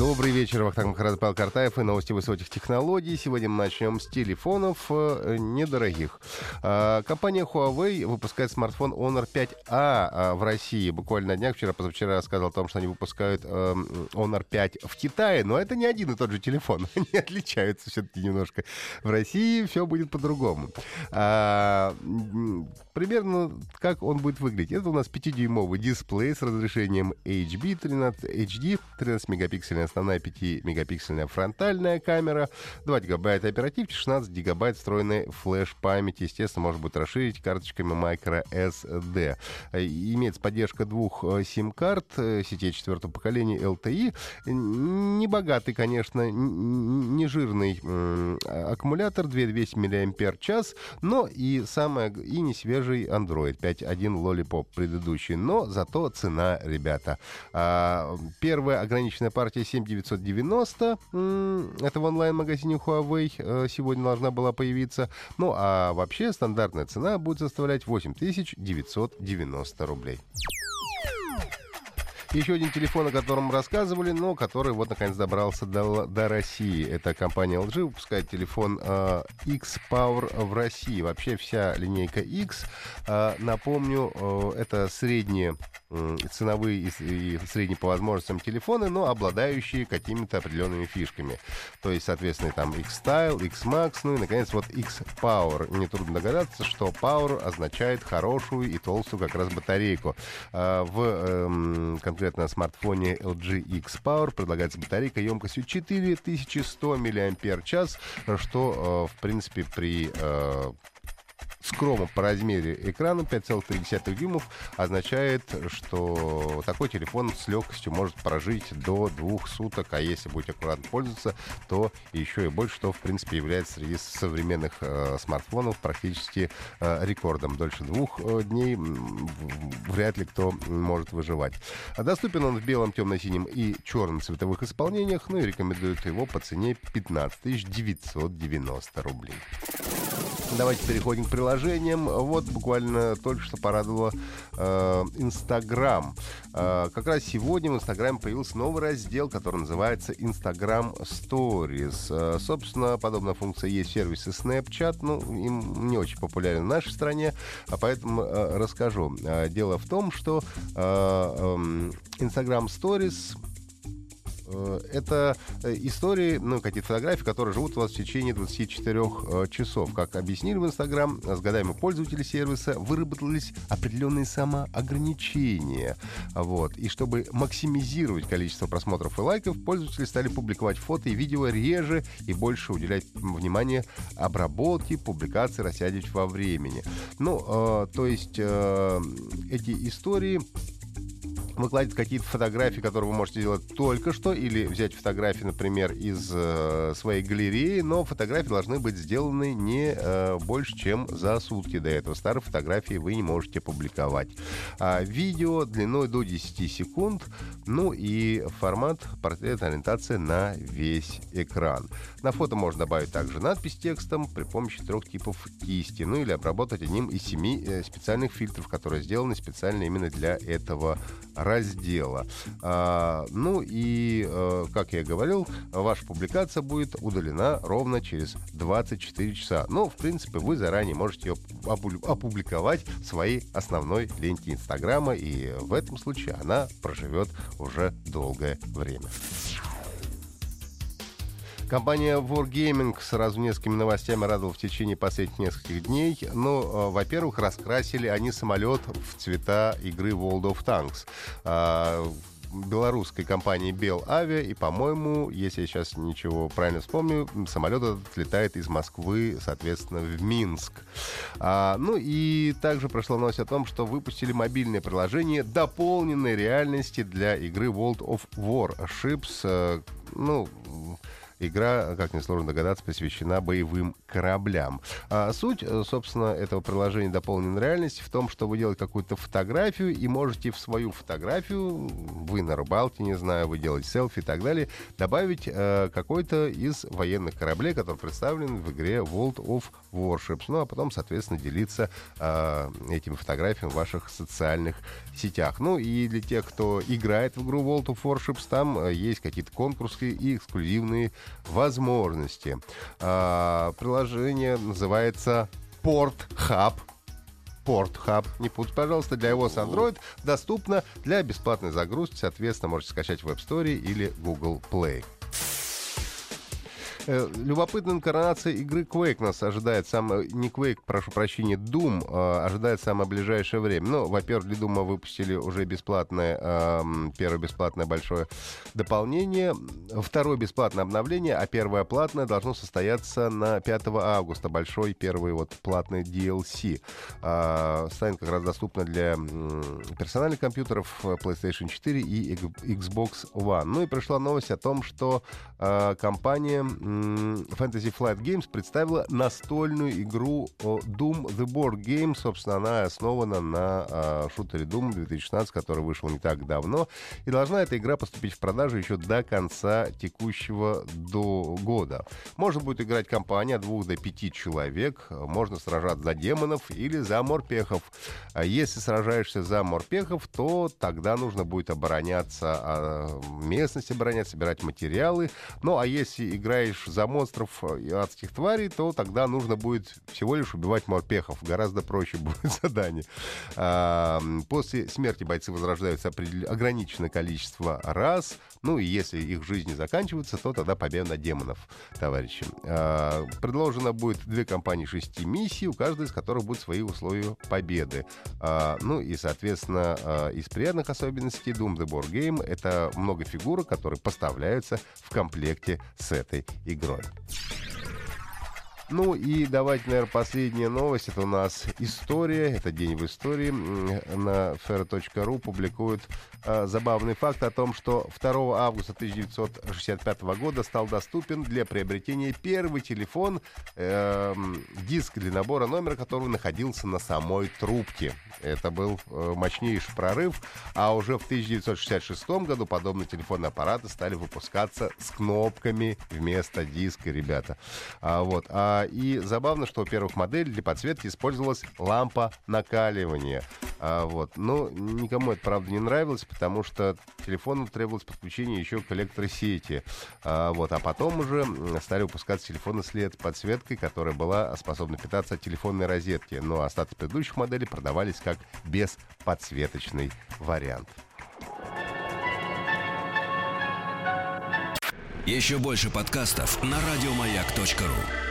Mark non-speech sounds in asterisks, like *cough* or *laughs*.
Добрый вечер, Вахтанг Махарадзе, Павел Картаев и новости высоких технологий. Сегодня мы начнем с телефонов э, недорогих. Э, компания Huawei выпускает смартфон Honor 5A э, в России. Буквально на днях, вчера-позавчера рассказывал о том, что они выпускают э, Honor 5 в Китае, но это не один и тот же телефон. *laughs* Они отличаются все-таки немножко. В России все будет по-другому. А, примерно как он будет выглядеть. Это у нас 5-дюймовый дисплей с разрешением HB 13, HD, 13 мегапиксельная основная 5-мегапиксельная фронтальная камера, 2 гигабайта оперативки, 16 гигабайт встроенной флеш-памяти. Естественно, может быть расширить карточками microSD. Имеется поддержка двух э, сим-карт э, сетей четвертого поколения LTE. Небогатый, конечно, не жирный аккумулятор, 2200 мАч, но и самое, и не свежий Android 5.1 Lollipop предыдущий. Но зато цена, ребята. А, первая ограниченная партия 7 7990. Это в онлайн-магазине Huawei э, сегодня должна была появиться. Ну, а вообще стандартная цена будет составлять 8990 рублей. Еще один телефон, о котором рассказывали, но который вот наконец добрался до, до России. Это компания LG выпускает телефон э, X-Power в России. Вообще вся линейка X, э, напомню, э, это средние ценовые и, средние по возможностям телефоны, но обладающие какими-то определенными фишками. То есть, соответственно, там X-Style, X-Max, ну и, наконец, вот X-Power. Нетрудно догадаться, что Power означает хорошую и толстую как раз батарейку. А, в эм, конкретно смартфоне LG X-Power предлагается батарейка емкостью 4100 мАч, что, э, в принципе, при скромно по размеру экрана 5,3 дюймов означает, что такой телефон с легкостью может прожить до двух суток, а если будете аккуратно пользоваться, то еще и больше, что в принципе является среди современных э, смартфонов практически э, рекордом. Дольше двух э, дней вряд ли кто может выживать. Доступен он в белом, темно-синем и черном цветовых исполнениях, ну и рекомендуют его по цене 15 990 рублей. Давайте переходим к приложениям. Вот буквально только что порадовало э, Инстаграм. Э, как раз сегодня в Инстаграме появился новый раздел, который называется Instagram Stories. Э, собственно, подобная функция есть в сервисе Snapchat, ну, им не очень популярен в нашей стране, а поэтому э, расскажу. Э, дело в том, что э, э, Instagram Stories Э, это э, истории, ну, какие-то фотографии, которые живут у вас в течение 24 э, часов. Как объяснили в Инстаграм, с годами пользователи сервиса выработались определенные самоограничения. Вот. И чтобы максимизировать количество просмотров и лайков, пользователи стали публиковать фото и видео реже и больше уделять внимание обработке, публикации, растягивать во времени. Ну, э, то есть э, эти истории выкладывать какие-то фотографии, которые вы можете сделать только что, или взять фотографии, например, из э, своей галереи, но фотографии должны быть сделаны не э, больше, чем за сутки до этого. Старые фотографии вы не можете публиковать. А видео длиной до 10 секунд, ну и формат портрет ориентация на весь экран. На фото можно добавить также надпись текстом при помощи трех типов кисти, ну или обработать одним из семи э, специальных фильтров, которые сделаны специально именно для этого раздела. А, ну и, э, как я говорил, ваша публикация будет удалена ровно через 24 часа. Но, в принципе, вы заранее можете ее опубликовать в своей основной ленте Инстаграма, и в этом случае она проживет уже долгое время. Компания Wargaming сразу несколькими новостями радовала в течение последних нескольких дней. Ну, э, во-первых, раскрасили они самолет в цвета игры World of Tanks а, белорусской компании Бел Авиа. И, по-моему, если я сейчас ничего правильно вспомню, самолет этот летает из Москвы, соответственно, в Минск. А, ну и также прошла новость о том, что выпустили мобильное приложение дополненной реальности для игры World of War Ships. Э, ну, Игра, как несложно догадаться, посвящена боевым кораблям. А суть, э, собственно, этого приложения дополненной реальности в том, что вы делаете какую-то фотографию и можете в свою фотографию, вы на рыбалке, не знаю, вы делаете селфи и так далее, добавить э, какой-то из военных кораблей, который представлен в игре World of Warships. Ну, а потом, соответственно, делиться э, этими фотографиями в ваших социальных сетях. Ну, и для тех, кто играет в игру World of Warships, там э, есть какие-то конкурсы и эксклюзивные возможности. А, приложение называется Port Hub. Port Hub, не путайте, пожалуйста, для iOS Android доступно для бесплатной загрузки, соответственно, можете скачать в App Store или Google Play. Э, любопытная инкарнация игры Quake нас ожидает. Сам, э, не Quake, прошу прощения, Doom э, ожидает самое ближайшее время. Ну, во-первых, для Doom выпустили уже бесплатное, э, первое бесплатное большое дополнение, второе бесплатное обновление, а первое платное должно состояться на 5 августа. Большой первый вот платный DLC. Э, станет как раз доступно для персональных компьютеров PlayStation 4 и Xbox One. Ну и пришла новость о том, что э, компания Fantasy Flight Games представила настольную игру Doom The Board Game. Собственно, она основана на э, шутере Doom 2016, который вышел не так давно. И должна эта игра поступить в продажу еще до конца текущего до года. Можно будет играть компания от двух до пяти человек. Можно сражаться за демонов или за морпехов. А если сражаешься за морпехов, то тогда нужно будет обороняться, а, местность оборонять, собирать материалы. Ну, а если играешь охотишь за монстров э, и адских тварей, то тогда нужно будет всего лишь убивать морпехов. Гораздо проще *laughs* будет задание. А, после смерти бойцы возрождаются ограниченное количество раз. Ну и если их жизни заканчиваются, то тогда победа демонов, товарищи. А, предложено будет две компании шести миссий, у каждой из которых будут свои условия победы. А, ну и, соответственно, из приятных особенностей Doom The Board Game это много фигурок, которые поставляются в комплекте с этой e Groen. Ну и давайте, наверное, последняя новость. Это у нас история. Это день в истории. На fr.ru публикуют э, забавный факт о том, что 2 августа 1965 года стал доступен для приобретения первый телефон, э, диск для набора номера, который находился на самой трубке. Это был э, мощнейший прорыв. А уже в 1966 году подобные телефонные аппараты стали выпускаться с кнопками вместо диска, ребята. А, вот. А и забавно, что у первых моделей для подсветки использовалась лампа накаливания. А, вот. Но никому это, правда, не нравилось, потому что телефону требовалось подключение еще к электросети. А, вот. а потом уже стали выпускаться телефоны с LED-подсветкой, которая была способна питаться от телефонной розетки. Но остатки предыдущих моделей продавались как бесподсветочный вариант. Еще больше подкастов на радиомаяк.ру